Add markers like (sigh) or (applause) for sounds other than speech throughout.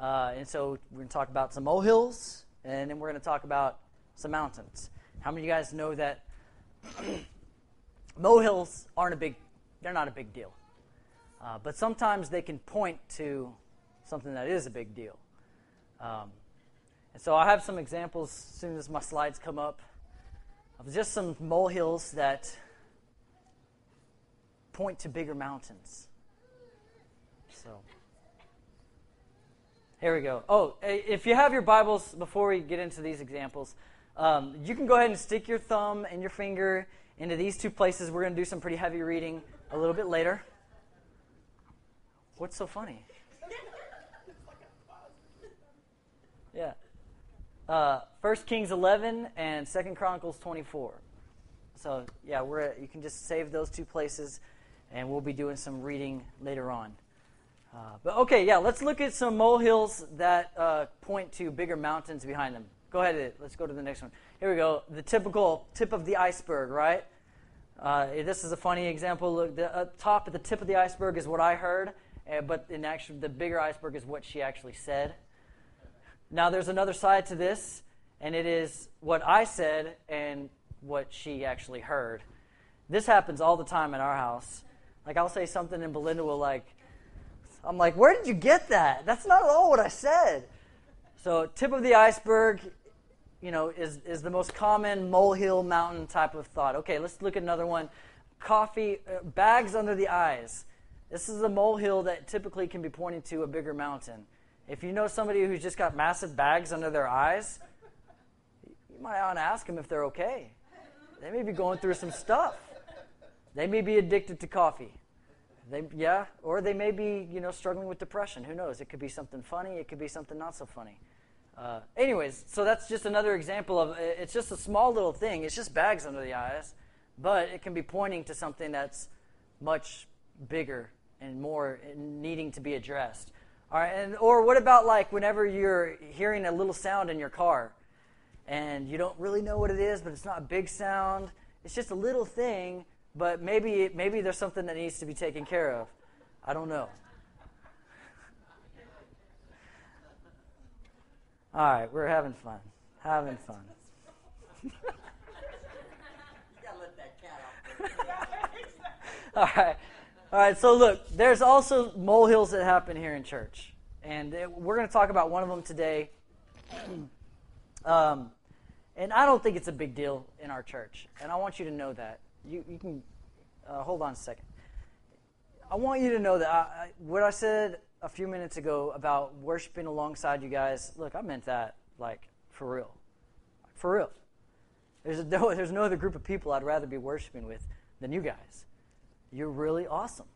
Uh, and so we're going to talk about some molehills, and then we're going to talk about some mountains. How many of you guys know that (clears throat) molehills aren't a big, they're not a big deal. Uh, but sometimes they can point to something that is a big deal. Um, and so I have some examples as soon as my slides come up of just some molehills that point to bigger mountains. So here we go. Oh, if you have your Bibles, before we get into these examples, um, you can go ahead and stick your thumb and your finger into these two places. We're going to do some pretty heavy reading a little bit later. What's so funny? Yeah. Uh, 1 Kings 11 and 2 Chronicles 24. So, yeah, we're at, you can just save those two places, and we'll be doing some reading later on. Uh, but okay, yeah, let's look at some molehills that uh, point to bigger mountains behind them. Go ahead, let's go to the next one. Here we go. The typical tip of the iceberg, right? Uh, this is a funny example. Look, the top at the tip of the iceberg is what I heard, uh, but in actual, the bigger iceberg is what she actually said. Now, there's another side to this, and it is what I said and what she actually heard. This happens all the time in our house. Like I'll say something, and Belinda will like I'm like, where did you get that? That's not at all what I said. So, tip of the iceberg, you know, is, is the most common molehill mountain type of thought. Okay, let's look at another one. Coffee, uh, bags under the eyes. This is a molehill that typically can be pointing to a bigger mountain. If you know somebody who's just got massive bags under their eyes, you might want to ask them if they're okay. They may be going through some stuff. They may be addicted to coffee. They, yeah, or they may be, you know, struggling with depression. Who knows? It could be something funny. It could be something not so funny. Uh, anyways, so that's just another example of it's just a small little thing. It's just bags under the eyes, but it can be pointing to something that's much bigger and more needing to be addressed. All right, and or what about like whenever you're hearing a little sound in your car, and you don't really know what it is, but it's not a big sound. It's just a little thing, but maybe maybe there's something that needs to be taken care of. I don't know. All right, we're having fun. Having fun. (laughs) All right. All right, so look, there's also molehills that happen here in church. And we're going to talk about one of them today. (clears throat) um, and I don't think it's a big deal in our church. And I want you to know that you, you can uh, hold on a second. I want you to know that I, I, what I said a few minutes ago about worshiping alongside you guys, look, I meant that like for real. For real. There's, (laughs) no, there's no other group of people I'd rather be worshiping with than you guys. You're really awesome.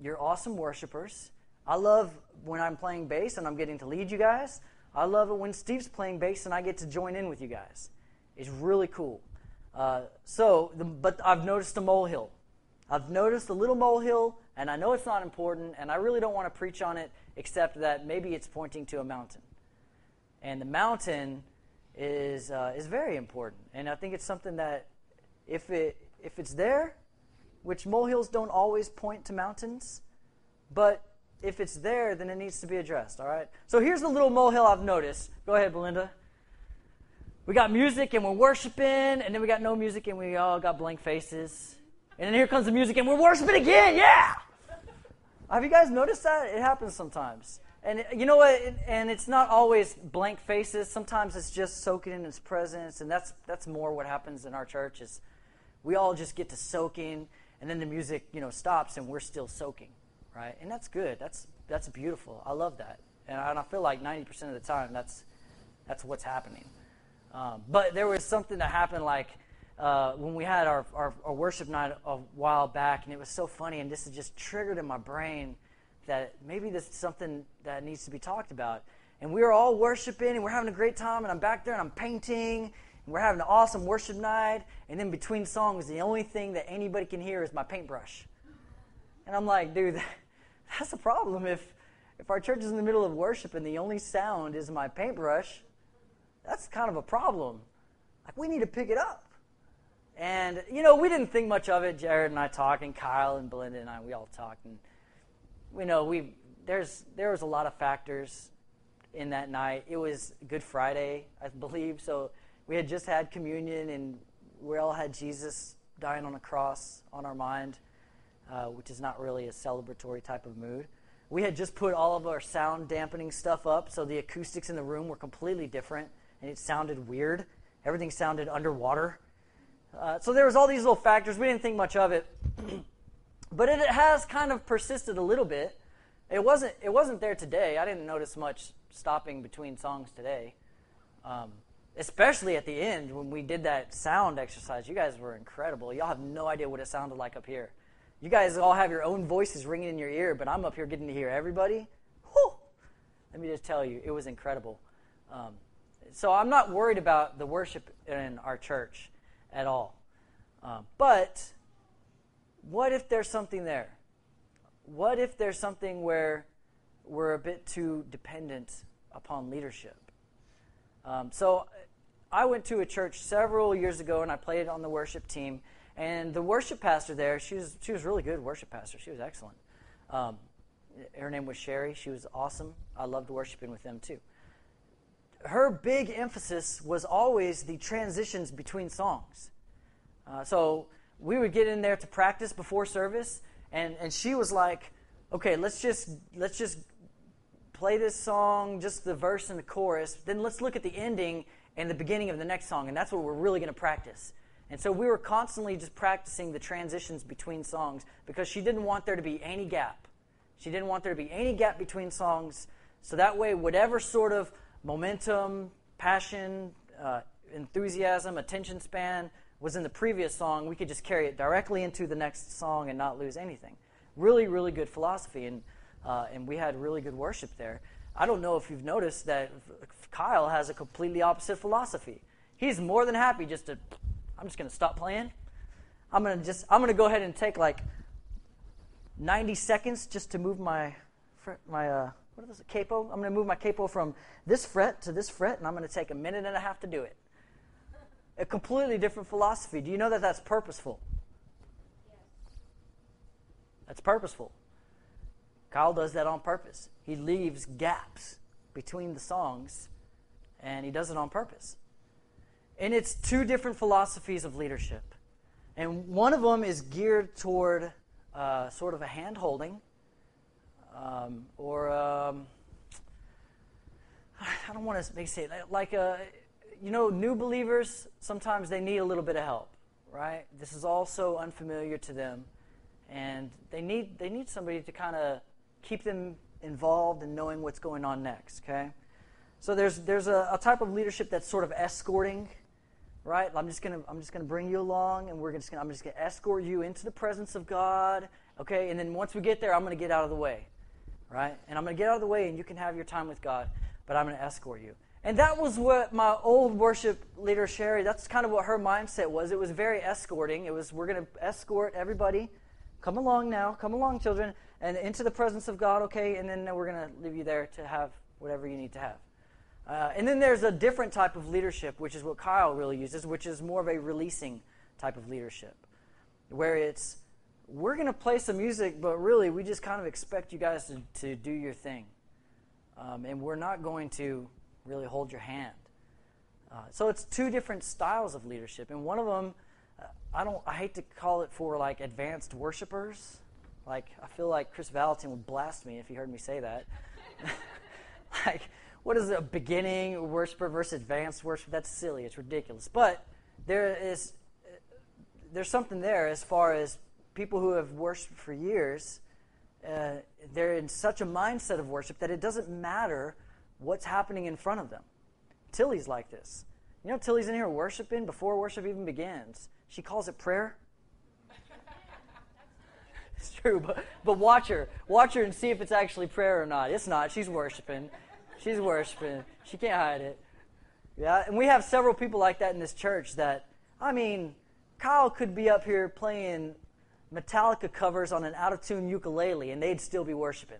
You're awesome worshipers. I love when I'm playing bass and I'm getting to lead you guys. I love it when Steve's playing bass and I get to join in with you guys. It's really cool. Uh, so, the, but I've noticed a molehill. I've noticed a little molehill, and I know it's not important, and I really don't want to preach on it except that maybe it's pointing to a mountain. And the mountain is, uh, is very important. And I think it's something that if, it, if it's there, which molehills don't always point to mountains, but if it's there, then it needs to be addressed, all right? So here's the little molehill I've noticed. Go ahead, Belinda we got music and we're worshiping, and then we got no music and we all got blank faces. And then here comes the music and we're worshiping again, yeah! Have you guys noticed that? It happens sometimes. And you know what? And it's not always blank faces. Sometimes it's just soaking in His presence, and that's that's more what happens in our church. Is we all just get to soaking, and then the music, you know, stops, and we're still soaking, right? And that's good. That's that's beautiful. I love that, and I, and I feel like ninety percent of the time that's that's what's happening. Um, but there was something that happened like uh, when we had our, our, our, worship night a while back, and it was so funny, and this has just triggered in my brain that maybe this is something that needs to be talked about. And we were all worshiping, and we're having a great time, and I'm back there, and I'm painting, and we're having an awesome worship night, and then between songs, the only thing that anybody can hear is my paintbrush. And I'm like, dude, (laughs) that's a problem if, if our church is in the middle of worship and the only sound is my paintbrush that's kind of a problem. Like, we need to pick it up. And, you know, we didn't think much of it. Jared and I talked, and Kyle and Belinda and I, we all talked. And, you know, we, there's, there was a lot of factors in that night. It was Good Friday, I believe. So we had just had communion, and we all had Jesus dying on a cross on our mind, uh, which is not really a celebratory type of mood. We had just put all of our sound dampening stuff up, so the acoustics in the room were completely different, and it sounded weird. Everything sounded underwater. Uh, so there was all these little factors. We didn't think much of it, (clears throat) but it has kind of persisted a little bit. It wasn't. It wasn't there today. I didn't notice much stopping between songs today. Um, especially at the end when we did that sound exercise. You guys were incredible. Y'all have no idea what it sounded like up here. You guys all have your own voices ringing in your ear, but I'm up here getting to hear everybody. Whew. Let me just tell you, it was incredible. Um, so I'm not worried about the worship in our church at all. Uh, but what if there's something there? What if there's something where we're a bit too dependent upon leadership? Um, so I went to a church several years ago and I played on the worship team. And the worship pastor there, she was, she was really good worship pastor. She was excellent. Um, her name was Sherry. She was awesome. I loved worshiping with them too. Her big emphasis was always the transitions between songs. Uh, so we would get in there to practice before service, and, and she was like, okay, let's just, let's just play this song, just the verse and the chorus. Then let's look at the ending and the beginning of the next song, and that's what we're really going to practice. And so we were constantly just practicing the transitions between songs because she didn't want there to be any gap. She didn't want there to be any gap between songs. So that way, whatever sort of momentum, passion, uh, enthusiasm, attention span was in the previous song, we could just carry it directly into the next song and not lose anything. Really, really good philosophy. And, uh, and we had really good worship there. I don't know if you've noticed that Kyle has a completely opposite philosophy. He's more than happy just to, I'm just going to stop playing. I'm going to just, I'm going to go ahead and take like 90 seconds just to move my, my, uh, what is a capo? I'm going to move my capo from this fret to this fret, and I'm going to take a minute and a half to do it. A completely different philosophy. Do you know that that's purposeful? Yes. That's purposeful. Kyle does that on purpose. He leaves gaps between the songs, and he does it on purpose. And it's two different philosophies of leadership. And one of them is geared toward uh, sort of a hand holding, um, or um, (sighs) I don't want to say it like a, uh, you know, new believers, sometimes they need a little bit of help, right? This is all so unfamiliar to them. And they need, they need somebody to kind of keep them involved in knowing what's going on next, okay? So there's, there's a, a type of leadership that's sort of escorting, right? I'm just gonna I'm just gonna bring you along, and we're just gonna I'm just gonna escort you into the presence of God, okay? And then once we get there, I'm gonna get out of the way, right? And I'm gonna get out of the way, and you can have your time with God, but I'm gonna escort you. And that was what my old worship leader Sherry. That's kind of what her mindset was. It was very escorting. It was we're gonna escort everybody. Come along now, come along, children and into the presence of God, okay, and then we're going to leave you there to have whatever you need to have. Uh, and then there's a different type of leadership, which is what Kyle really uses, which is more of a releasing type of leadership, where it's we're going to play some music, but really we just kind of expect you guys to, to do your thing. Um, and we're not going to really hold your hand. Uh, so it's two different styles of leadership, and one of them, uh, I don't, I hate to call it for like advanced worshipers, like, I feel like Chris Valentin would blast me if he heard me say that. (laughs) like, what is a beginning worshiper versus advanced worship? That's silly. It's ridiculous. But there is there's something there as far as people who have worshiped for years. Uh, they're in such a mindset of worship that it doesn't matter what's happening in front of them. Tilly's like this. You know, Tilly's in here worshiping before worship even begins. She calls it prayer. (laughs) It's true, but, but watch her. Watch her and see if it's actually prayer or not. It's not. She's worshiping. She's worshiping. She can't hide it. Yeah, and we have several people like that in this church that, I mean, Kyle could be up here playing Metallica covers on an out of tune ukulele and they'd still be worshiping.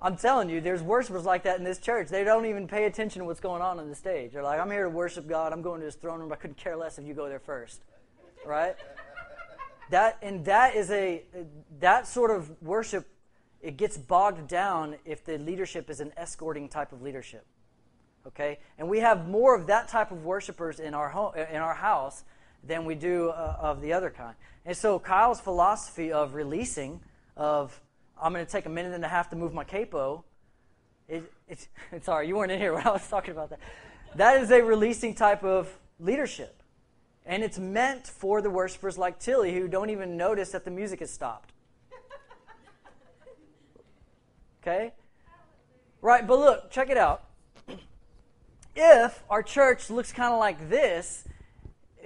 I'm telling you, there's worshipers like that in this church. They don't even pay attention to what's going on on the stage. They're like, I'm here to worship God. I'm going to his throne room. I couldn't care less if you go there first. Right? That and that is a that sort of worship it gets bogged down if the leadership is an escorting type of leadership. Okay? And we have more of that type of worshipers in our home, in our house than we do uh, of the other kind. And so Kyle's philosophy of releasing, of I'm going to take a minute and a half to move my capo, it, it's, (laughs) sorry, you weren't in here when I was talking about that. That is a releasing type of leadership. And it's meant for the worshipers like Tilly who don't even notice that the music has stopped. (laughs) Okay? Right, but look, check it out. (clears throat) If our church looks kind of like this,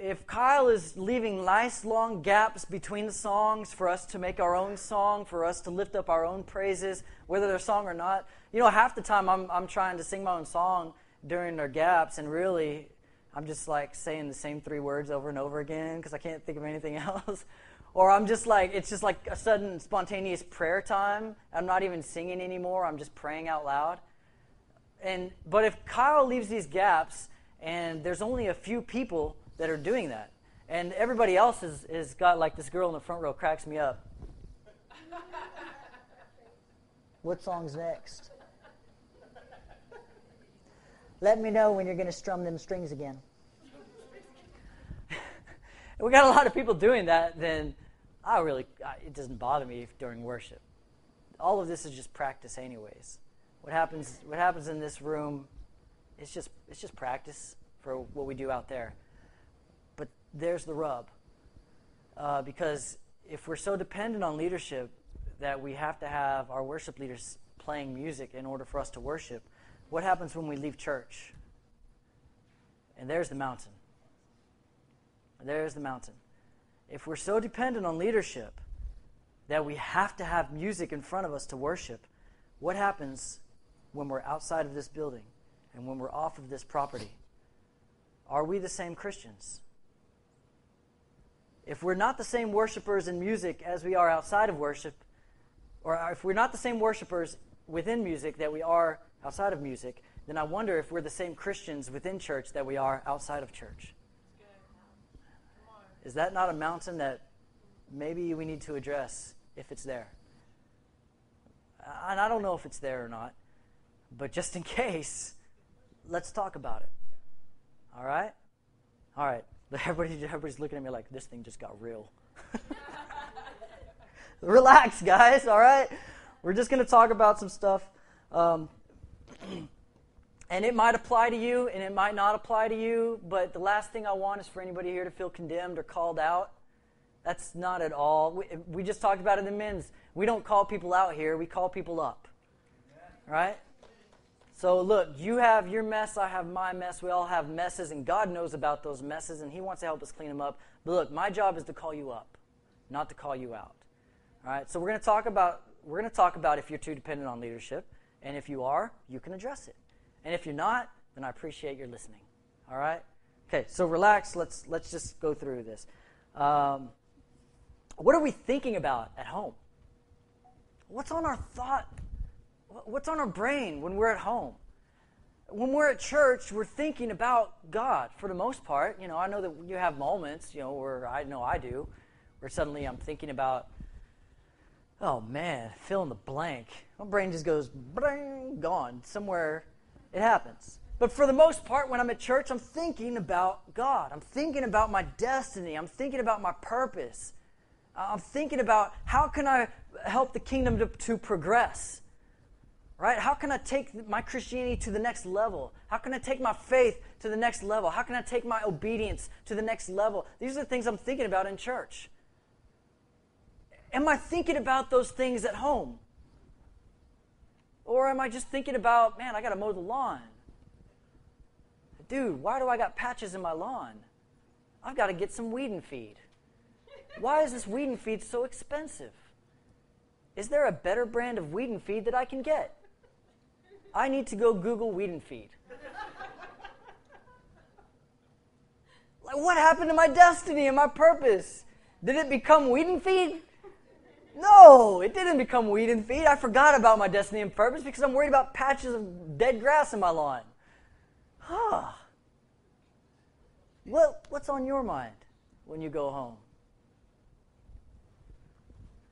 if Kyle is leaving nice long gaps between the songs for us to make our own song, for us to lift up our own praises, whether they're song or not, you know, half the time I'm, I'm trying to sing my own song during their gaps, and really I'm just like saying the same three words over and over again because I can't think of anything (laughs) else. or I'm just like, it's just like a sudden spontaneous prayer time. I'm not even singing anymore, I'm just praying out loud. And, but if Kyle leaves these gaps and there's only a few people that are doing that, and everybody else has, has got like this girl in the front row cracks me up. what song's next? Let me know when you're going to strum them strings again. (laughs) we got a lot of people doing that, then I really, it doesn't bother me during worship. All of this is just practice, anyways. What happens, what happens in this room, it's just, it's just practice for what we do out there. There's the rub. Uh, because if we're so dependent on leadership that we have to have our worship leaders playing music in order for us to worship, what happens when we leave church? And there's the mountain. There's the mountain. If we're so dependent on leadership that we have to have music in front of us to worship, what happens when we're outside of this building and when we're off of this property? Are we the same Christians? If we're not the same worshipers in music as we are outside of worship, or if we're not the same worshipers within music that we are outside of music, then I wonder if we're the same Christians within church that we are outside of church. Is that not a mountain that maybe we need to address if it's there? And I don't know if it's there or not, but just in (laughs) case, let's talk about it. All right? All right. (laughs) Everybody, everybody's looking at me like this thing just got real. (laughs) Relax, guys, all right? We're just going to talk about some stuff. Um, (clears throat) and it might apply to you and it might not apply to you, but the last thing I want is for anybody here to feel condemned or called out. That's not at all. We, we just talked about it in the men's. We don't call people out here, we call people up. Right? So, look, you have your mess, I have my mess. We all have messes, and God knows about those messes, and He wants to help us clean them up. But look, my job is to call you up, not to call you out. All right? So, we're going to talk about we're going to talk about if you're too dependent on leadership. And if you are, you can address it. And if you're not, then I appreciate your listening. All right? Okay, so relax. Let's, let's just go through this. Um, what are we thinking about at home? What's on our thought? What's on our brain when we're at home? When we're at church, we're thinking about God for the most part. You know, I know that you have moments, you know, where I know I do, where suddenly I'm thinking about oh man, fill in the blank. My brain just goes, bang, gone. Somewhere it happens. But for the most part, when I'm at church, I'm thinking about God. I'm thinking about my destiny. I'm thinking about my purpose. Uh, I'm thinking about how can I help the kingdom to, to progress? Right? How can I take my Christianity to the next level? How can I take my faith to the next level? How can I take my obedience to the next level? These are the things I'm thinking about in church. Am I thinking about those things at home? Or am I just thinking about, man, I got to mow the lawn? Dude, why do I got patches in my lawn? I've got to get some weed and feed. Why is this weed and feed so expensive? Is there a better brand of weed and feed that I can get? I need to go Google weed and feed. Like, what happened to my destiny and my purpose? Did it become weed and feed? No, it didn't become weed and feed. I forgot about my destiny and purpose because I'm worried about patches of dead grass in my lawn. Huh. What, what's on your mind when you go home?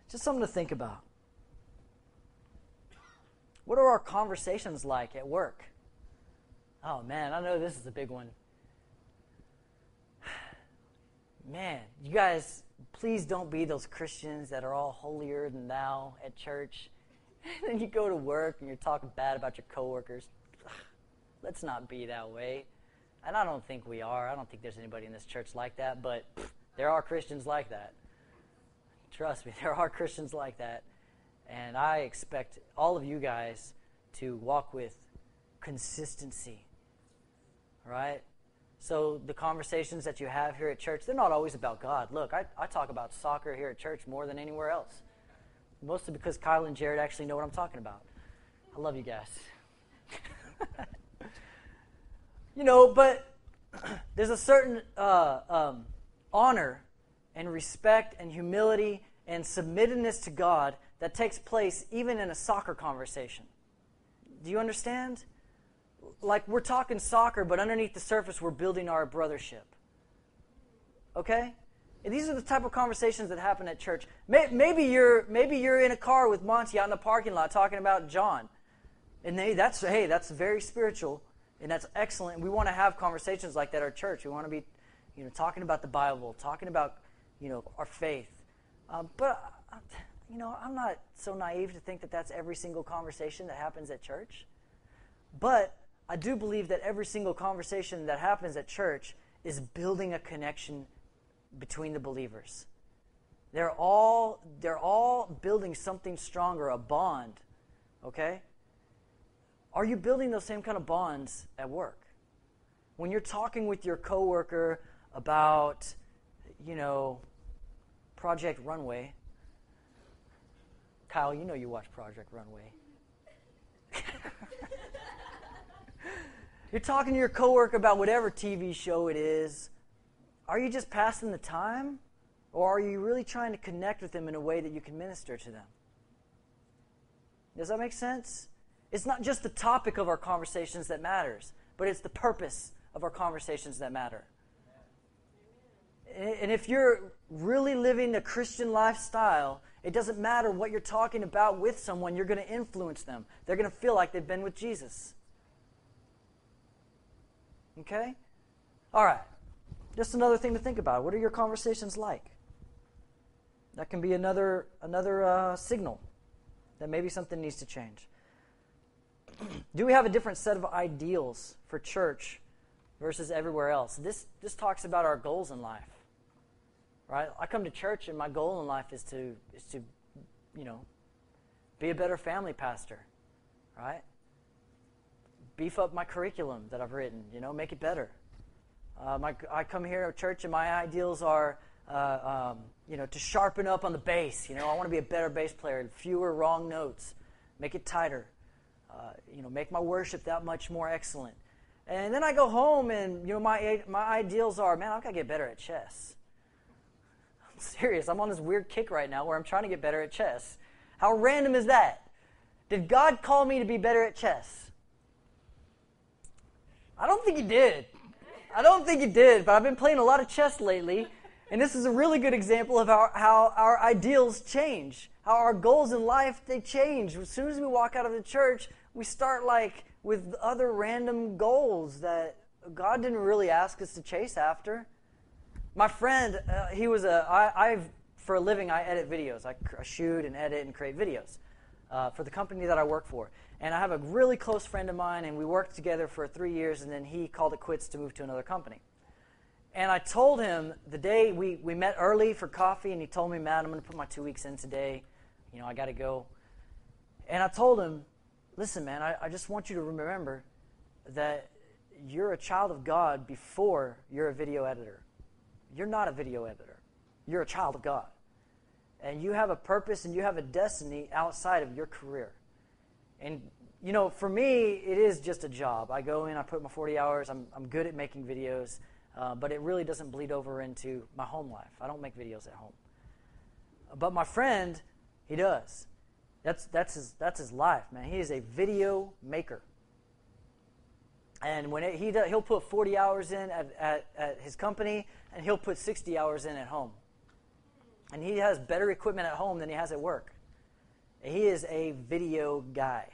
Just something to think about. What are our conversations like at work? Oh man, I know this is a big one. (sighs) Man, you guys, please don't be those Christians that are all holier than thou at church. (laughs) And then you go to work and you're talking bad about your coworkers. (sighs) Let's not be that way. And I don't think we are. I don't think there's anybody in this church like that, but there are Christians like that. Trust me, (laughs) there are Christians like that. And I expect all of you guys to walk with consistency. Right? So the conversations that you have here at church, they're not always about God. Look, I, I talk about soccer here at church more than anywhere else. Mostly because Kyle and Jared actually know what I'm talking about. I love you guys. (laughs) you know, but (clears throat) there's a certain uh, um, honor and respect and humility and submittedness to God that takes place even in a soccer conversation. Do you understand? Like we're talking soccer, but underneath the surface, we're building our brothership. Okay? And these are the type of conversations that happen at church. Maybe you're maybe you're in a car with Monty out in the parking lot talking about John, and they, that's hey, that's very spiritual, and that's excellent. We want to have conversations like that at our church. We want to be, you know, talking about the Bible, talking about, you know, our faith. Um, but you know, I'm not so naive to think that that's every single conversation that happens at church. But I do believe that every single conversation that happens at church is building a connection between the believers. They're all they're all building something stronger, a bond. Okay? Are you building those same kind of bonds at work? When you're talking with your coworker about, you know, Project Runway, Kyle, you know you watch Project Runway. You're talking to your coworker about whatever TV show it is. Are you just passing the time? Or are you really trying to connect with them in a way that you can minister to them? Does that make sense? It's not just the topic of our conversations that matters, but it's the purpose of our conversations that matter. And if you're really living a Christian lifestyle, it doesn't matter what you're talking about with someone, you're going to influence them. They're going to feel like they've been with Jesus. Okay? All right. Just another thing to think about. What are your conversations like? That can be another another uh, signal that maybe something needs to change. (clears throat) Do we have a different set of ideals for church versus everywhere else? This this talks about our goals in life right? I come to church and my goal in life is to is to, you know, be a better family pastor, right? Beef up my curriculum that I've written, you know, make it better. Uh, my, I come here to church and my ideals are, uh, um, you know, to sharpen up on the bass. You know, I want to be a better bass player, fewer wrong notes, make it tighter. Uh, you know, make my worship that much more excellent. And then I go home and you know my my ideals are, man, I've got to get better at chess serious. I'm on this weird kick right now where I'm trying to get better at chess. How random is that? Did God call me to be better at chess? I don't think He did. I don't think He did, but I've been playing a lot of chess lately, and this is a really good example of how, how our ideals change, how our goals in life they change. As soon as we walk out of the church, we start like with other random goals that God didn't really ask us to chase after. My friend, uh, he was a, I, I've, for a living, I edit videos. I, I shoot and edit and create videos uh, for the company that I work for. And I have a really close friend of mine, and we worked together for three years, and then he called it quits to move to another company. And I told him the day we, we met early for coffee, and he told me, Matt, I'm going to put my two weeks in today. You know, I got to go. And I told him, listen, man, I, I just want you to remember that you're a child of God before you're a video editor. You're not a video editor. You're a child of God. And you have a purpose and you have a destiny outside of your career. And, you know, for me, it is just a job. I go in, I put my 40 hours, I'm, I'm good at making videos, uh, but it really doesn't bleed over into my home life. I don't make videos at home. But my friend, he does. That's, that's, his, that's his life, man. He is a video maker. And when it, he does, he'll put 40 hours in at, at, at his company, and he'll put 60 hours in at home. And he has better equipment at home than he has at work. He is a video guy.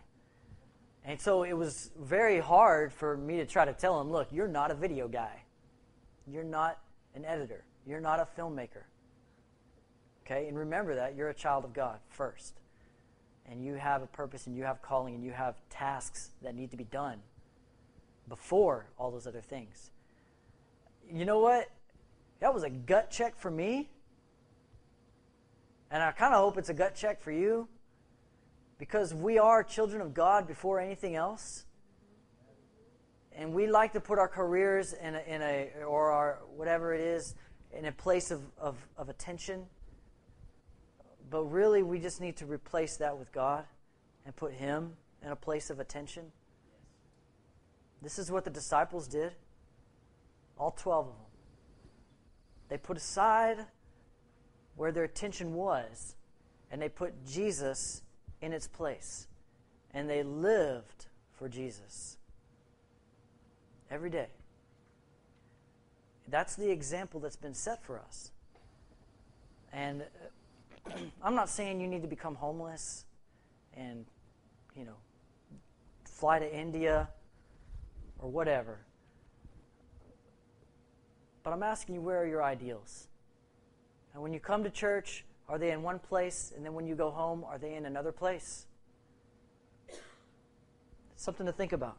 And so it was very hard for me to try to tell him, look, you're not a video guy. You're not an editor. You're not a filmmaker. Okay? And remember that you're a child of God first. And you have a purpose and you have calling and you have tasks that need to be done before all those other things. You know what? That was a gut check for me. And I kind of hope it's a gut check for you because we are children of God before anything else. And we like to put our careers in a, in a or our whatever it is in a place of, of, of attention. But really, we just need to replace that with God and put Him in a place of attention. This is what the disciples did. All 12 of them. They put aside where their attention was, and they put Jesus in its place. And they lived for Jesus every day. That's the example that's been set for us. And uh, (clears throat) I'm not saying you need to become homeless and, you know, fly to India or whatever. But I'm asking you, where are your ideals? And when you come to church, are they in one place? And then when you go home, are they in another place? something to think about.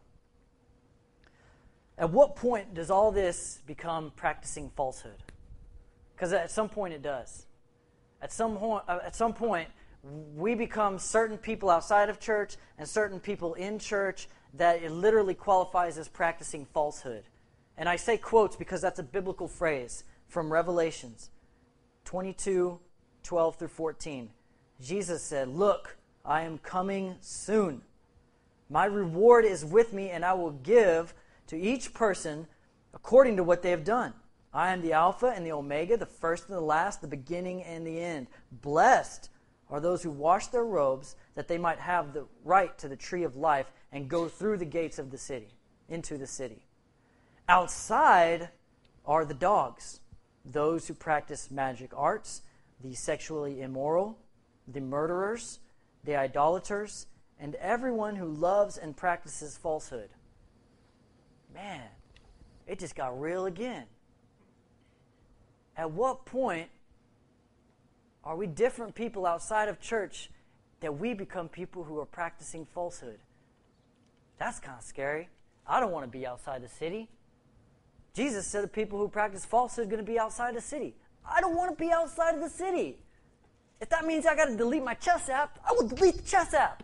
At what point does all this become practicing falsehood? Because at some point it does. At some, ho- uh, at some point, we become certain people outside of church and certain people in church that it literally qualifies as practicing falsehood. And I say quotes because that's a biblical phrase from Revelations 22 12 through 14. Jesus said, Look, I am coming soon. My reward is with me, and I will give to each person according to what they have done. I am the Alpha and the Omega, the first and the last, the beginning and the end. Blessed are those who wash their robes, that they might have the right to the tree of life and go through the gates of the city, into the city. Outside are the dogs, those who practice magic arts the sexually immoral, the murderers, the idolaters, and everyone who loves and practices falsehood. Man, it just got real again. At what point are we different people outside of church that we become people who are practicing falsehood? That's kind of scary. I don't want to be outside the city. Jesus said the people who practice falsehood are going to be outside the city. I don't want to be outside of the city. If that means I got to delete my chess app, I will delete the chess app.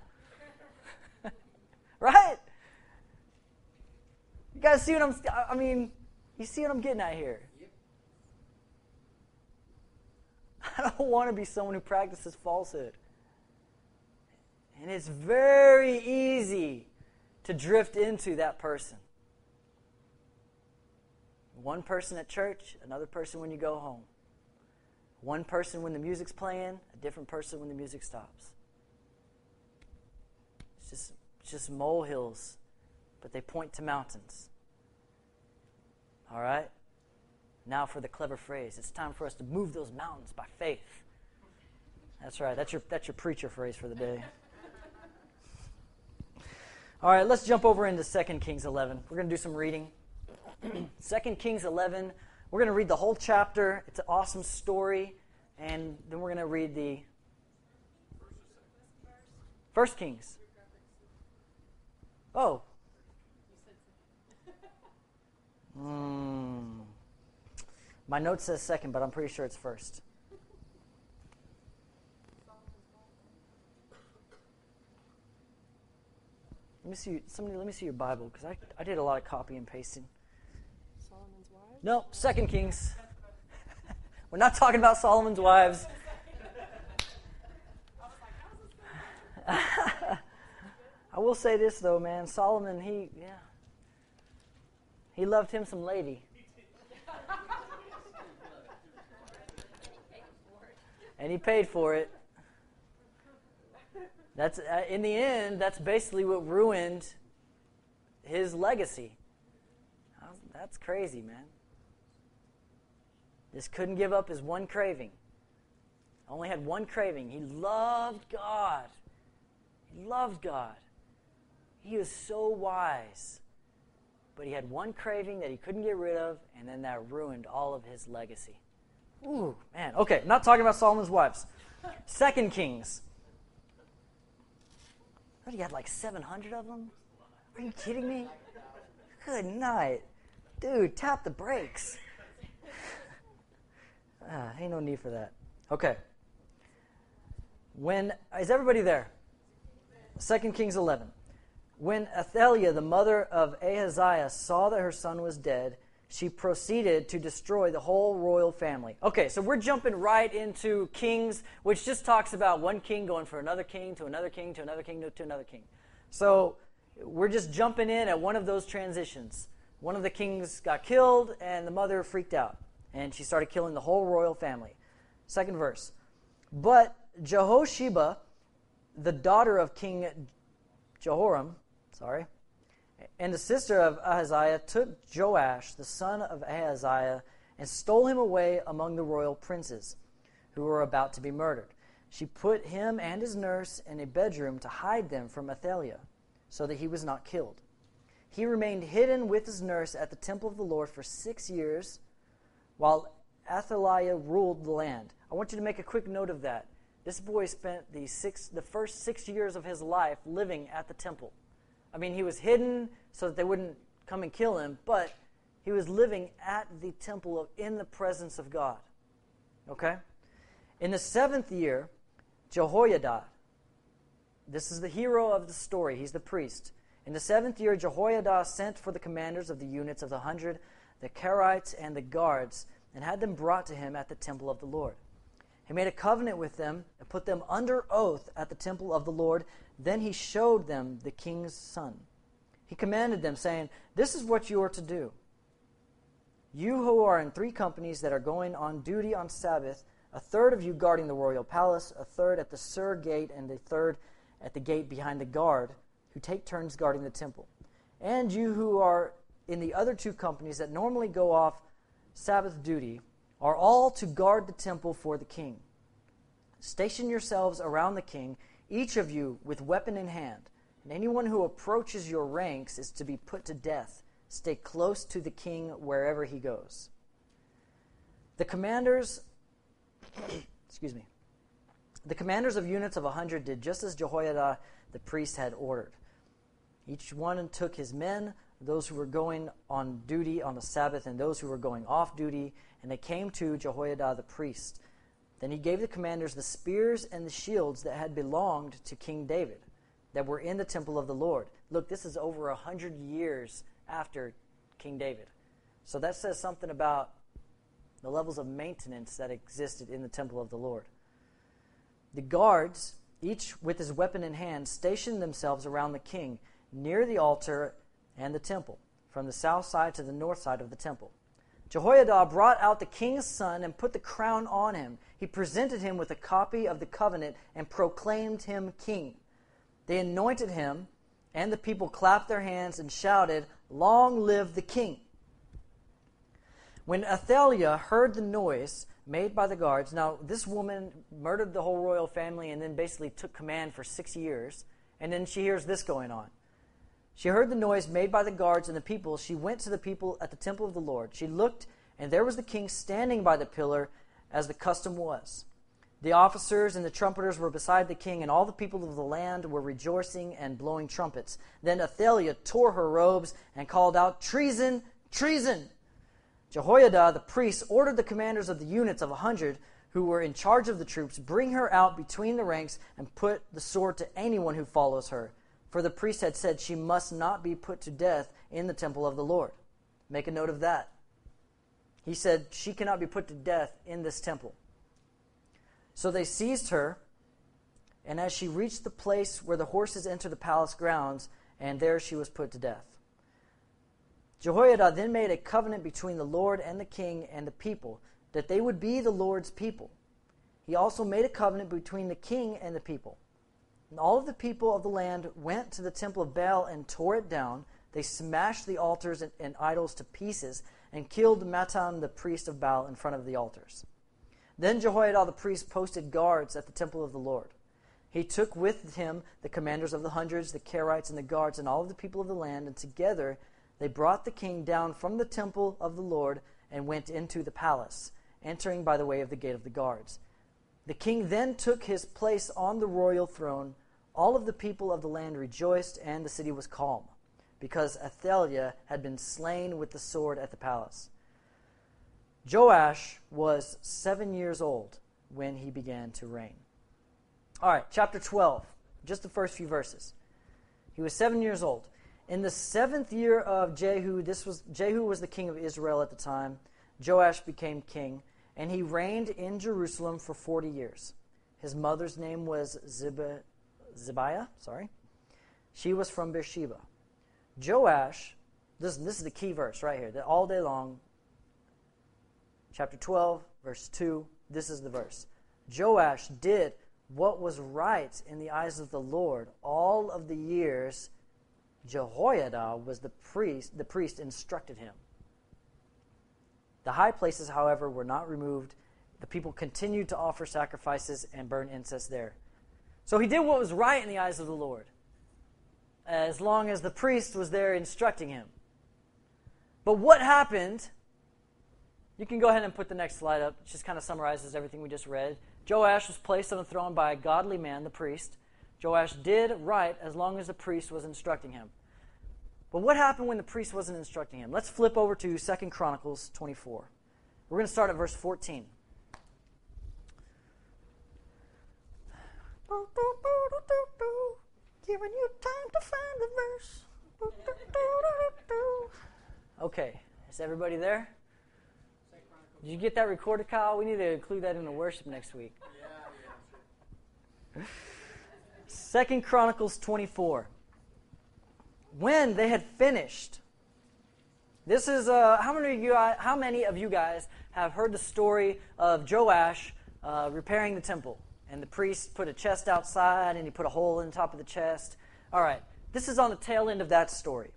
(laughs) right? You guys see what I'm, I mean, you see what I'm getting at here. (laughs) I don't want to be someone who practices falsehood. And it's very easy to drift into that person. One person at church, another person when you go home. One person when the music's playing, a different person when the music stops. It's just, it's just molehills, but they point to mountains. All right? Now for the clever phrase. It's time for us to move those mountains by faith. That's right. That's your, that's your preacher phrase for the day. All right, let's jump over into 2 Kings 11. We're going to do some reading. (clears throat) 2 Kings 11 we're going to read the whole chapter. It's an awesome story. And then we're going to read the First Kings. Oh. Mm. My note says second, but I'm pretty sure it's first. Let me see. Somebody, let me see your Bible because I, I did a lot of copy and pasting. Solomon's wives. No, Second Kings. (laughs) We're not talking about Solomon's wives. (laughs) I will say this though, man. Solomon, he yeah, he loved him some lady. And he paid for it. That's uh, in the end. That's basically what ruined his legacy. That's crazy, man. Just couldn't give up his one craving. Only had one craving. He loved God. He loved God. He was so wise. But he had one craving that he couldn't get rid of, and then that ruined all of his legacy. Ooh, man. Okay, not talking about Solomon's wives. Second Kings. What, you got like 700 of them? Are you kidding me? Good night. Dude, tap the brakes. (laughs) ah, ain't no need for that. Okay. When is everybody there? Second Kings 11. When Athaliah, the mother of Ahaziah, saw that her son was dead, she proceeded to destroy the whole royal family. Okay, so we're jumping right into Kings, which just talks about one king going for another king to another king to another king to another king. So we're just jumping in at one of those transitions. One of the kings got killed, and the mother freaked out, and she started killing the whole royal family. Second verse. But Jehosheba, the daughter of King Jehoram, sorry, and the sister of Ahaziah took Joash, the son of Ahaziah, and stole him away among the royal princes who were about to be murdered. She put him and his nurse in a bedroom to hide them from Athaliah, so that he was not killed. He remained hidden with his nurse at the temple of the Lord for six years, while Athaliah ruled the land. I want you to make a quick note of that. This boy spent the six, the first six years of his life living at the temple. I mean, he was hidden so that they wouldn't come and kill him, but he was living at the temple of, in the presence of God. Okay? In the seventh year, Jehoiada, this is the hero of the story, he's the priest. In the seventh year, Jehoiada sent for the commanders of the units of the hundred, the Carites, and the guards, and had them brought to him at the temple of the Lord. He made a covenant with them and put them under oath at the temple of the Lord. Then he showed them the king's son. He commanded them, saying, This is what you are to do. You who are in three companies that are going on duty on Sabbath, a third of you guarding the royal palace, a third at the sur gate, and a third at the gate behind the guard, who take turns guarding the temple. And you who are in the other two companies that normally go off Sabbath duty, are all to guard the temple for the king. Station yourselves around the king, each of you with weapon in hand, and anyone who approaches your ranks is to be put to death. Stay close to the king wherever he goes. The commanders, (coughs) excuse me, the commanders of units of a hundred did just as Jehoiada the priest had ordered. Each one took his men, those who were going on duty on the Sabbath and those who were going off duty, and they came to Jehoiada the priest. Then he gave the commanders the spears and the shields that had belonged to King David, that were in the temple of the Lord. Look, this is over a hundred years after King David. So that says something about the levels of maintenance that existed in the temple of the Lord. The guards, each with his weapon in hand, stationed themselves around the king, near the altar and the temple, from the south side to the north side of the temple. Jehoiada brought out the king's son and put the crown on him. He presented him with a copy of the covenant and proclaimed him king. They anointed him, and the people clapped their hands and shouted, Long live the king! When Athaliah heard the noise made by the guards, now this woman murdered the whole royal family and then basically took command for six years, and then she hears this going on. She heard the noise made by the guards and the people. She went to the people at the temple of the Lord. She looked, and there was the king standing by the pillar, as the custom was. The officers and the trumpeters were beside the king, and all the people of the land were rejoicing and blowing trumpets. Then Athaliah tore her robes and called out, Treason! Treason! Jehoiada the priest ordered the commanders of the units of a hundred who were in charge of the troops bring her out between the ranks and put the sword to anyone who follows her. For the priest had said she must not be put to death in the temple of the Lord. Make a note of that. He said she cannot be put to death in this temple. So they seized her, and as she reached the place where the horses enter the palace grounds, and there she was put to death. Jehoiada then made a covenant between the Lord and the king and the people, that they would be the Lord's people. He also made a covenant between the king and the people and all of the people of the land went to the temple of Baal and tore it down. They smashed the altars and, and idols to pieces and killed Mattan, the priest of Baal, in front of the altars. Then Jehoiada the priest posted guards at the temple of the Lord. He took with him the commanders of the hundreds, the Carites, and the guards, and all of the people of the land, and together they brought the king down from the temple of the Lord and went into the palace, entering by the way of the gate of the guards. The king then took his place on the royal throne. All of the people of the land rejoiced, and the city was calm, because Athaliah had been slain with the sword at the palace. Joash was seven years old when he began to reign. All right, chapter 12, just the first few verses. He was seven years old. In the seventh year of Jehu, this was Jehu was the king of Israel at the time. Joash became king, and he reigned in Jerusalem for forty years. His mother's name was Ziba, Zibiah. Sorry, she was from Beersheba. Joash, this, this is the key verse right here. That all day long, chapter 12, verse 2, this is the verse. Joash did what was right in the eyes of the Lord all of the years Jehoiada was the priest, the priest instructed him. The high places, however, were not removed. The people continued to offer sacrifices and burn incense there. So he did what was right in the eyes of the Lord, as long as the priest was there instructing him. But what happened? You can go ahead and put the next slide up. It just kind of summarizes everything we just read. Joash was placed on the throne by a godly man, the priest. Joash did right as long as the priest was instructing him. But what happened when the priest wasn't instructing him? Let's flip over to 2 Chronicles 24. We're going to start at verse 14. Giving you time to find the verse. Okay, is everybody there? Did you get that recorded, Kyle? We need to include that in the worship next week. Second Chronicles 24. When they had finished, this is uh, how many of you how many of you guys have heard the story of Joash uh, repairing the temple, and the priest put a chest outside, and he put a hole in the top of the chest. All right, this is on the tail end of that story.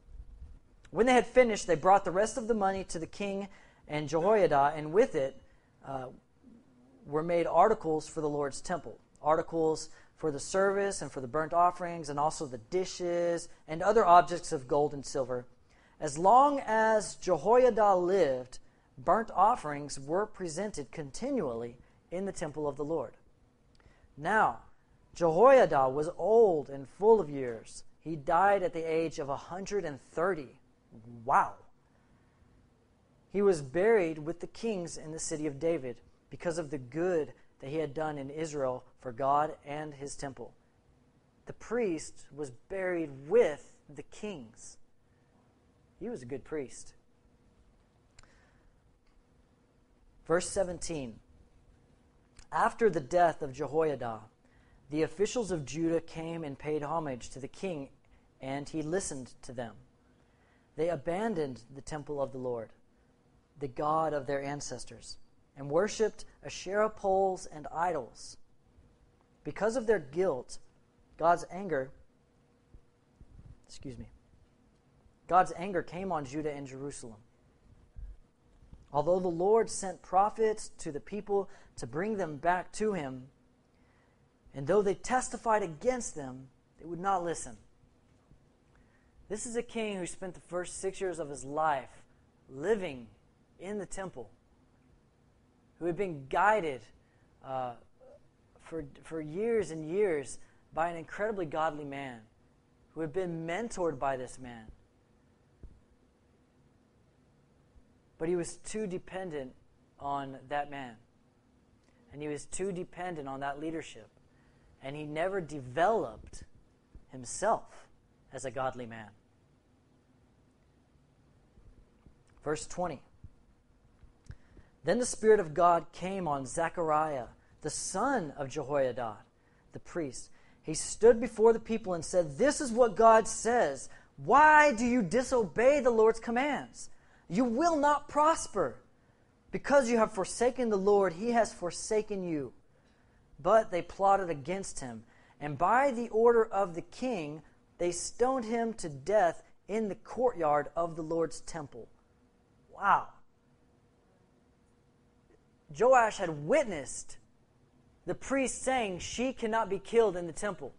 When they had finished, they brought the rest of the money to the king and Jehoiada, and with it uh, were made articles for the Lord's temple. Articles for the service and for the burnt offerings, and also the dishes and other objects of gold and silver. As long as Jehoiada lived, burnt offerings were presented continually in the temple of the Lord. Now, Jehoiada was old and full of years. He died at the age of a 130. Wow. He was buried with the kings in the city of David because of the good that he had done in Israel for God and his temple. The priest was buried with the kings. He was a good priest. Verse 17 After the death of Jehoiada, the officials of Judah came and paid homage to the king, and he listened to them. They abandoned the temple of the Lord the God of their ancestors and worshipped Asherah poles and idols. Because of their guilt, God's anger, excuse me, God's anger came on Judah and Jerusalem. Although the Lord sent prophets to the people to bring them back to him, and though they testified against them, they would not listen. This is a king who spent the first six years of his life living in the temple, who had been guided uh, for, for years and years by an incredibly godly man, who had been mentored by this man. But he was too dependent on that man. And he was too dependent on that leadership. And he never developed himself as a godly man. Verse 20. Then the Spirit of God came on Zechariah, the son of Jehoiada, the priest. He stood before the people and said, This is what God says. Why do you disobey the Lord's commands? You will not prosper. Because you have forsaken the Lord, he has forsaken you. But they plotted against him, and by the order of the king, they stoned him to death in the courtyard of the Lord's temple. Wow. Joash had witnessed the priest saying she cannot be killed in the temple.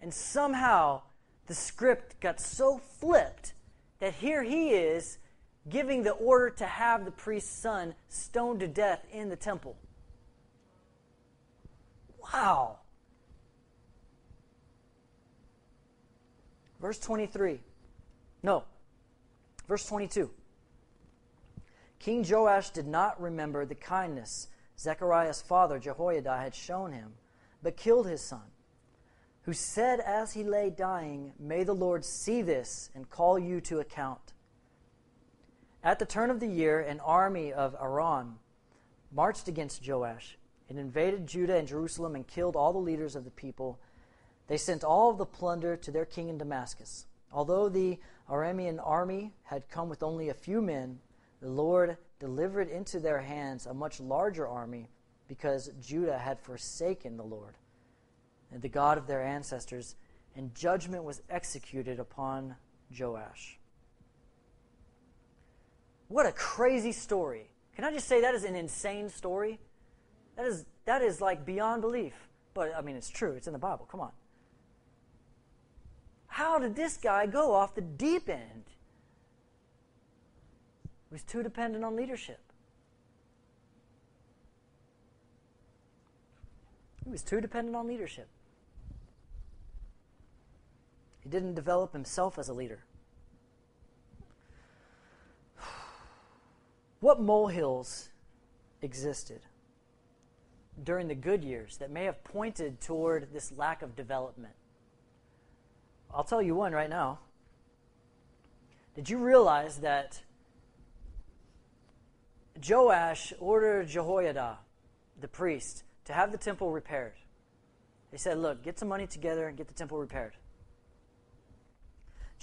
And somehow the script got so flipped that here he is giving the order to have the priest's son stoned to death in the temple. Wow. Verse 23. No. Verse 22. King Joash did not remember the kindness Zechariah's father Jehoiada had shown him, but killed his son, who said as he lay dying, May the Lord see this and call you to account. At the turn of the year, an army of Aram marched against Joash. It invaded Judah and Jerusalem and killed all the leaders of the people. They sent all the plunder to their king in Damascus. Although the Aramean army had come with only a few men, the Lord delivered into their hands a much larger army because Judah had forsaken the Lord and the God of their ancestors, and judgment was executed upon Joash. What a crazy story. Can I just say that is an insane story? That is that is like beyond belief. But I mean it's true, it's in the Bible. Come on. How did this guy go off the deep end? He was too dependent on leadership. He was too dependent on leadership. He didn't develop himself as a leader. What molehills existed during the good years that may have pointed toward this lack of development? I'll tell you one right now. Did you realize that Joash ordered Jehoiada, the priest, to have the temple repaired? He said, Look, get some money together and get the temple repaired.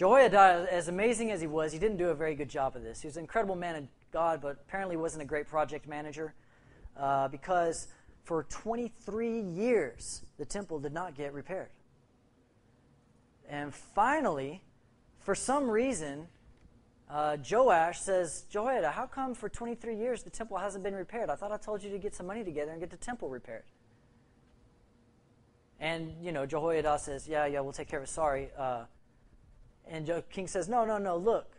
Jehoiada, as amazing as he was, he didn't do a very good job of this. He was an incredible man of God, but apparently wasn't a great project manager uh, because for 23 years the temple did not get repaired. And finally, for some reason, uh, Joash says, Jehoiada, how come for 23 years the temple hasn't been repaired? I thought I told you to get some money together and get the temple repaired. And, you know, Jehoiada says, yeah, yeah, we'll take care of it. Sorry. Uh, and the king says, no, no, no, look.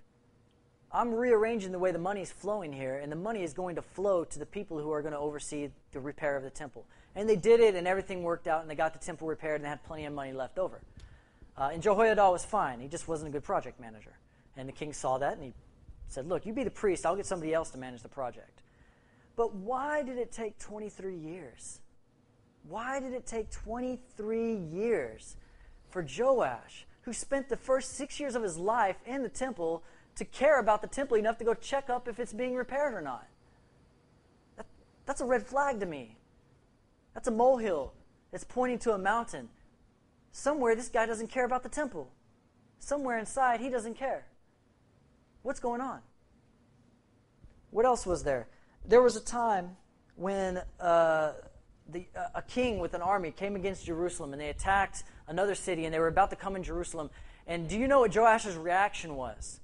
I'm rearranging the way the money is flowing here, and the money is going to flow to the people who are going to oversee the repair of the temple. And they did it, and everything worked out, and they got the temple repaired, and they had plenty of money left over. Uh, and Jehoiada was fine. He just wasn't a good project manager. And the king saw that, and he said, Look, you be the priest. I'll get somebody else to manage the project. But why did it take 23 years? Why did it take 23 years for Joash, who spent the first six years of his life in the temple, to care about the temple enough to go check up if it's being repaired or not. That, that's a red flag to me. That's a molehill. It's pointing to a mountain. Somewhere this guy doesn't care about the temple. Somewhere inside he doesn't care. What's going on? What else was there? There was a time when uh, the, uh, a king with an army came against Jerusalem and they attacked another city and they were about to come in Jerusalem. And do you know what Joash's reaction was?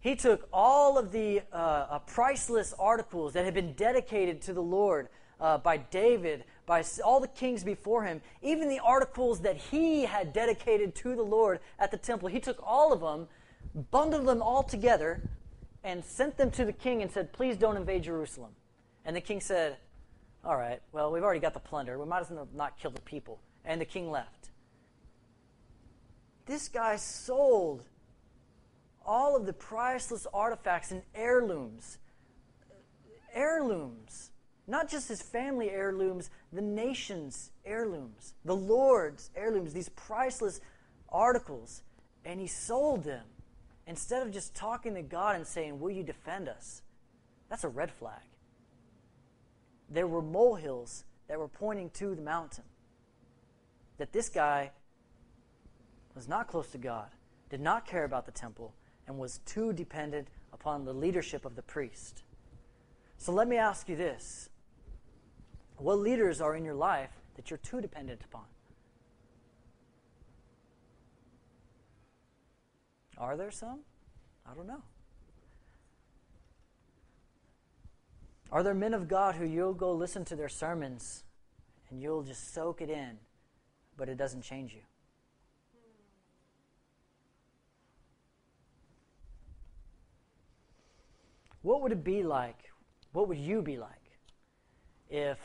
he took all of the uh, uh, priceless articles that had been dedicated to the Lord uh, by David, by all the kings before him, even the articles that he had dedicated to the Lord at the temple. He took all of them, bundled them all together, and sent them to the king and said, Please don't invade Jerusalem. And the king said, All right, well, we've already got the plunder. We might as well not kill the people. And the king left. This guy sold all of the priceless artifacts and heirlooms. Heirlooms. Not just his family heirlooms, the nation's heirlooms, the Lord's heirlooms, these priceless articles. And he sold them instead of just talking to God and saying, Will you defend us? That's a red flag. There were molehills that were pointing to the mountain. That this guy was not close to God, did not care about the temple, and was too dependent upon the leadership of the priest. So let me ask you this What leaders are in your life that you're too dependent upon? Are there some? I don't know. Are there men of God who you'll go listen to their sermons and you'll just soak it in, but it doesn't change you. What would it be like? What would you be like if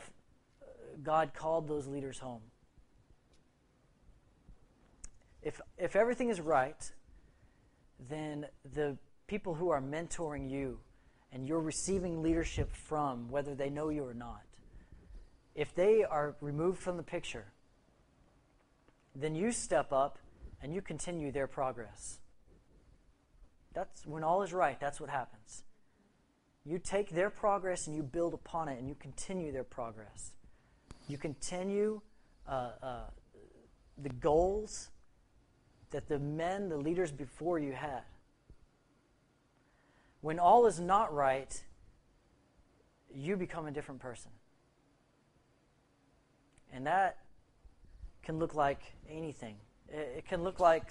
God called those leaders home? If, if everything is right, then the people who are mentoring you and you're receiving leadership from, whether they know you or not, if they are removed from the picture, then you step up and you continue their progress. That's when all is right, that's what happens. You take their progress and you build upon it and you continue their progress. You continue uh, uh, the goals that the men, the leaders before you had. When all is not right, you become a different person. And that can look like anything. It, can look like,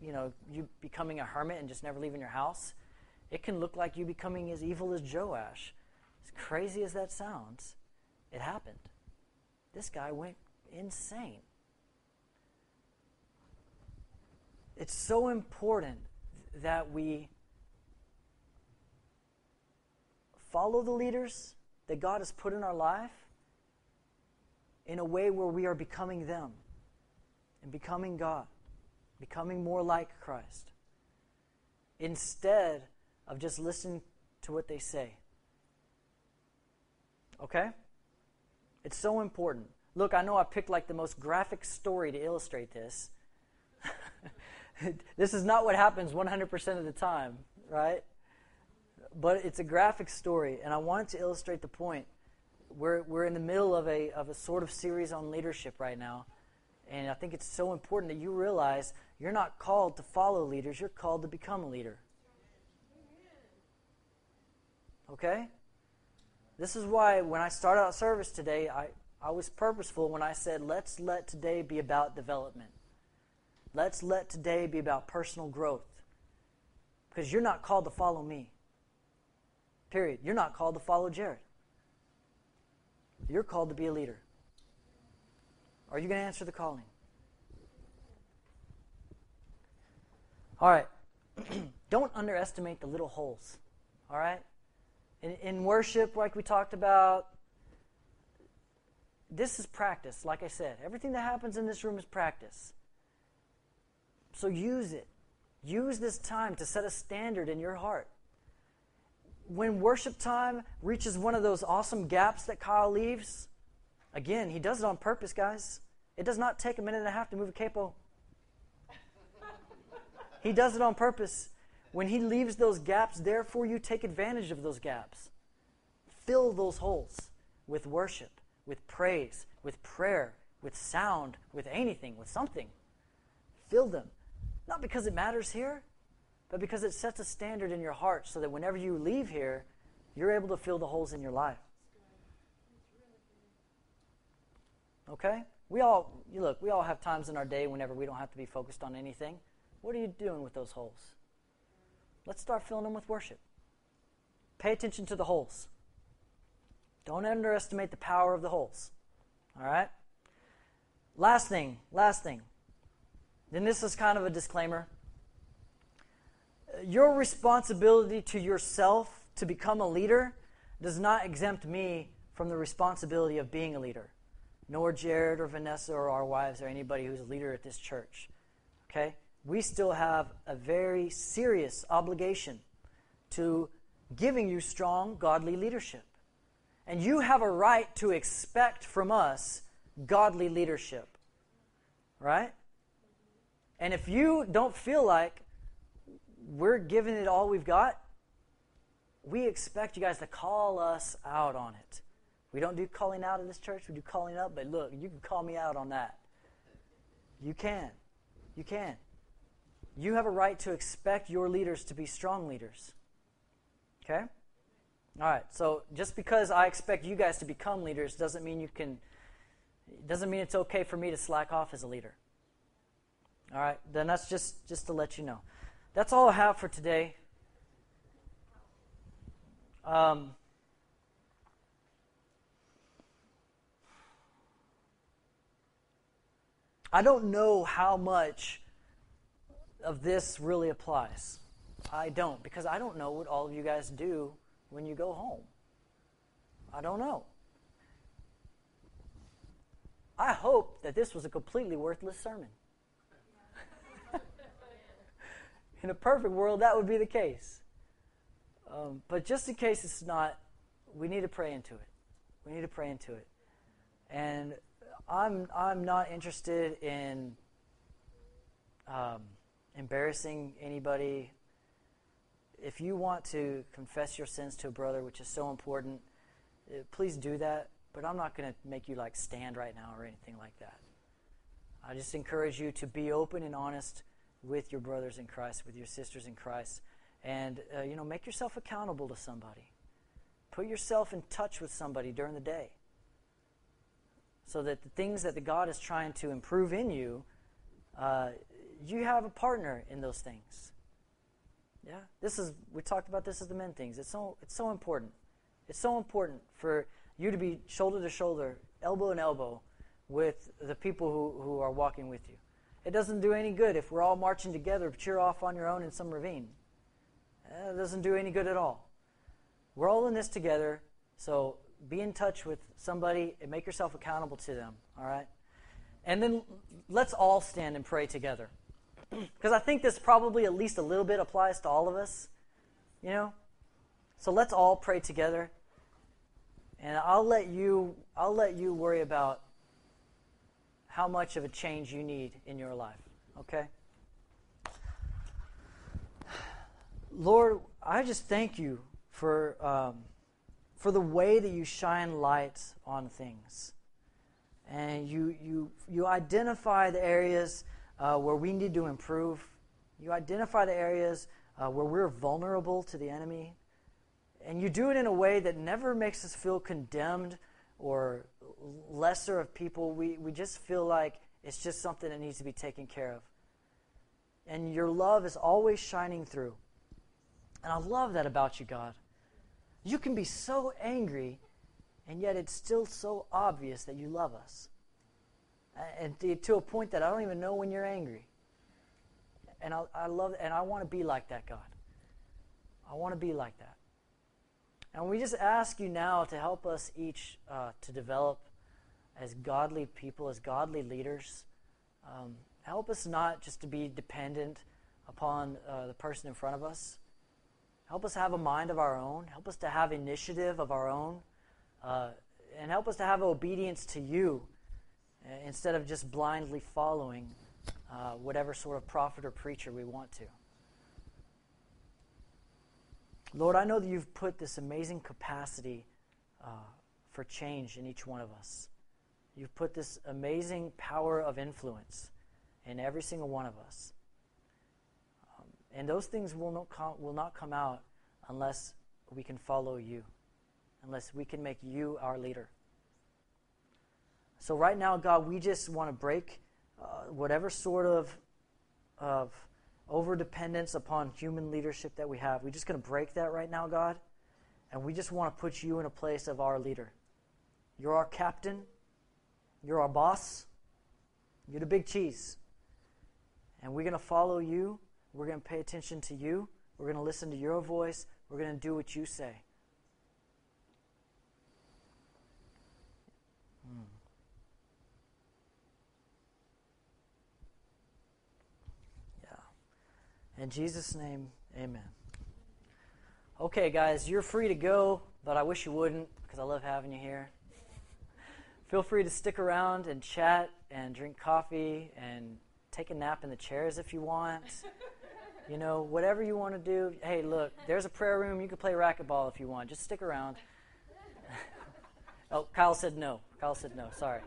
you know, you becoming a hermit and just never leaving your house. It can look like you becoming as evil as Joash. As crazy as that sounds, it happened. This guy went insane. It's so important that we follow the leaders that God has put in our life in a way where we are becoming them and becoming God, becoming more like Christ, instead of just listening to what they say. Okay? It's so important. Look, I know I picked like the most graphic story to illustrate this. (laughs) this is not what happens 100% of the time, right? But it's a graphic story, and I wanted to illustrate the point. We're, we're in the middle of a, of a sort of series on leadership right now, and I think it's so important that you realize you're not called to follow leaders, you're called to become a leader. Okay? This is why when I started out service today, I, I was purposeful when I said, let's let today be about development. Let's let today be about personal growth. Because you're not called to follow me. Period. You're not called to follow Jared. You're called to be a leader. Are you going to answer the calling? All right. (clears throat) Don't underestimate the little holes. All right? In, in worship, like we talked about, this is practice, like I said. Everything that happens in this room is practice. So use it. Use this time to set a standard in your heart. When worship time reaches one of those awesome gaps that Kyle leaves, again, he does it on purpose, guys. It does not take a minute and a half to move a capo. he does it on purpose. When he leaves those gaps therefore, you, take advantage of those gaps. Fill those holes with worship, with praise, with prayer, with sound, with anything, with something. Fill them. Not because it matters here, but because it sets a standard in your heart so that whenever you leave here, you're able to fill the holes in your life. Okay? We all, you look, we all have times in our day whenever we don't have to be focused on anything. What are you doing with those holes? Let's start filling them with worship. Pay attention to the holes. Don't underestimate the power of the holes. All right? Last thing, last thing. Then this is kind of a disclaimer. Your responsibility to yourself to become a leader does not exempt me from the responsibility of being a leader, nor Jared or Vanessa or our wives or anybody who's a leader at this church. Okay? We still have a very serious obligation to giving you strong, godly leadership. And you have a right to expect from us godly leadership. Right? And if you don't feel like we're giving it all we've got, we expect you guys to call us out on it. We don't do calling out in this church, we do calling up, but look, you can call me out on that. You can. You can. You have a right to expect your leaders to be strong leaders. Okay? All right. So just because I expect you guys to become leaders doesn't mean you can doesn't mean it's okay for me to slack off as a leader. All right. Then that's just just to let you know. That's all I have for today. Um, I don't know how much of this really applies. I don't, because I don't know what all of you guys do when you go home. I don't know. I hope that this was a completely worthless sermon. (laughs) in a perfect world, that would be the case. Um, but just in case it's not, we need to pray into it. We need to pray into it. And I'm I'm not interested in um, embarrassing anybody. If you want to confess your sins to a brother, which is so important, uh, please do that. But I'm not going to make you like stand right now or anything like that. I just encourage you to be open and honest with your brothers in Christ, with your sisters in Christ, and uh, you know make yourself accountable to somebody. Put yourself in touch with somebody during the day so that the things that the God is trying to improve in you, uh, you have a partner in those things. Yeah, this is we talked about this as the men things. It's so it's so important. It's so important for you to be shoulder to shoulder, elbow and elbow, with the people who, who are walking with you. It doesn't do any good if we're all marching together, but you're off on your own in some ravine. Eh, it doesn't do any good at all. We're all in this together, so be in touch with somebody and make yourself accountable to them, all right? And then let's all stand and pray together. Because I think this probably at least a little bit applies to all of us, you know? So let's all pray together. And I'll let you I'll let you worry about how much of a change you need in your life, okay? Lord, I just thank you for um, for the way that you shine light on things. And you, you, you identify the areas uh, where we need to improve. You identify the areas uh, where we're vulnerable to the enemy. And you do it in a way that never makes us feel condemned or lesser of people. We, we just feel like it's just something that needs to be taken care of. And your love is always shining through. And I love that about you, God. You can be so angry, and yet it's still so obvious that you love us. And to a point that I don't even know when you're angry. And I, I love, and I want to be like that, God. I want to be like that. And we just ask you now to help us each uh, to develop as godly people, as godly leaders. Um, help us not just to be dependent upon uh, the person in front of us, Help us have a mind of our own. Help us to have initiative of our own. Uh, and help us to have obedience to you uh, instead of just blindly following uh, whatever sort of prophet or preacher we want to. Lord, I know that you've put this amazing capacity uh, for change in each one of us. You've put this amazing power of influence in every single one of us. And those things will not come, will not come out unless we can follow you, unless we can make you our leader. So, right now, God, we just want to break uh, whatever sort of, of over dependence upon human leadership that we have. We're just going to break that right now, God. And we just want to put you in a place of our leader. You're our captain, you're our boss, you're the big cheese. And we're going to follow you we're going to pay attention to you. We're going to listen to your voice. We're going to do what you say. In Jesus' name, amen. Okay, guys, you're free to go, but I wish you wouldn't because I love having you here. Feel free to stick around and chat and drink coffee and take a nap in the chairs if you want. You know, whatever you want to do. Hey, look, there's a prayer room. You can play racquetball if you want. Just stick around. (laughs) oh, Kyle said no. Kyle said no. Sorry.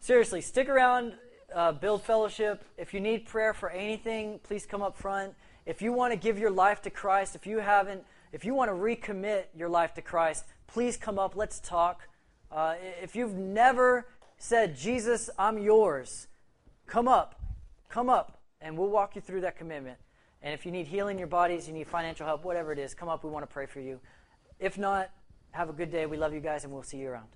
Seriously, stick around. Uh, build fellowship. If you need prayer for anything, please come up front. If you want to give your life to Christ, if you haven't, if you want to recommit your life to Christ, please come up. Let's talk. Uh, if you've never said, Jesus, I'm yours, come up. Come up and we'll walk you through that commitment. And if you need healing your bodies, you need financial help, whatever it is, come up. We want to pray for you. If not, have a good day. We love you guys, and we'll see you around.